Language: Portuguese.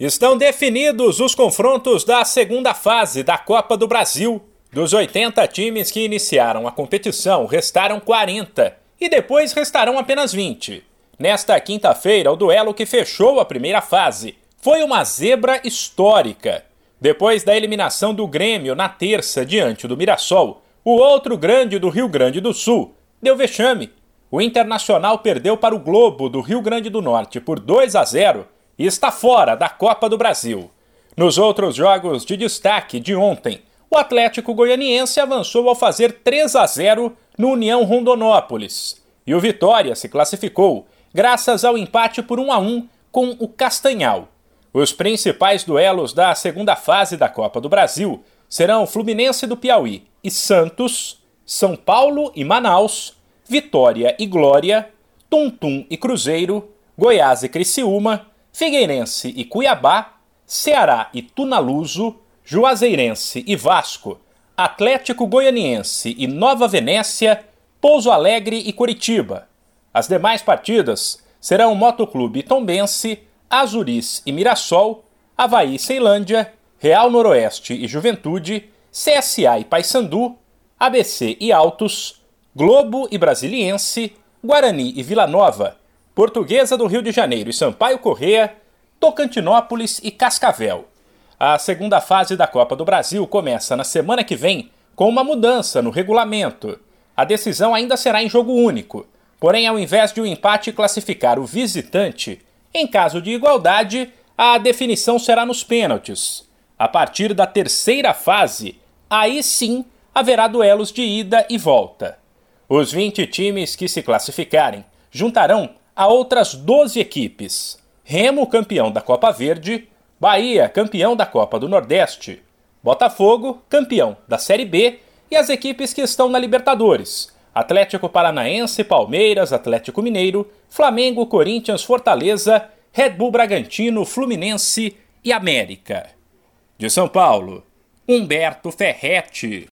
Estão definidos os confrontos da segunda fase da Copa do Brasil. Dos 80 times que iniciaram a competição, restaram 40 e depois restarão apenas 20. Nesta quinta-feira, o duelo que fechou a primeira fase foi uma zebra histórica. Depois da eliminação do Grêmio na terça diante do Mirassol, o outro grande do Rio Grande do Sul deu vexame. O Internacional perdeu para o Globo do Rio Grande do Norte por 2 a 0 e está fora da Copa do Brasil. Nos outros jogos de destaque de ontem, o Atlético Goianiense avançou ao fazer 3 a 0 no União Rondonópolis. E o Vitória se classificou graças ao empate por 1 a 1 com o Castanhal. Os principais duelos da segunda fase da Copa do Brasil serão Fluminense do Piauí e Santos, São Paulo e Manaus, Vitória e Glória, Tuntum e Cruzeiro, Goiás e Criciúma, Figueirense e Cuiabá, Ceará e Tunaluso, Juazeirense e Vasco, Atlético Goianiense e Nova Venécia, Pouso Alegre e Curitiba. As demais partidas serão Motoclube Tombense, Azuris e Mirassol, Havaí e Ceilândia, Real Noroeste e Juventude, CSA e Paysandu, ABC e Altos, Globo e Brasiliense, Guarani e Vila Nova, Portuguesa do Rio de Janeiro e Sampaio Correa, Tocantinópolis e Cascavel. A segunda fase da Copa do Brasil começa na semana que vem com uma mudança no regulamento. A decisão ainda será em jogo único, porém, ao invés de um empate classificar o visitante, em caso de igualdade, a definição será nos pênaltis. A partir da terceira fase, aí sim haverá duelos de ida e volta. Os 20 times que se classificarem juntarão a outras 12 equipes. Remo, campeão da Copa Verde, Bahia, campeão da Copa do Nordeste, Botafogo, campeão da Série B e as equipes que estão na Libertadores: Atlético Paranaense, Palmeiras, Atlético Mineiro, Flamengo, Corinthians, Fortaleza, Red Bull Bragantino, Fluminense e América. De São Paulo, Humberto Ferretti.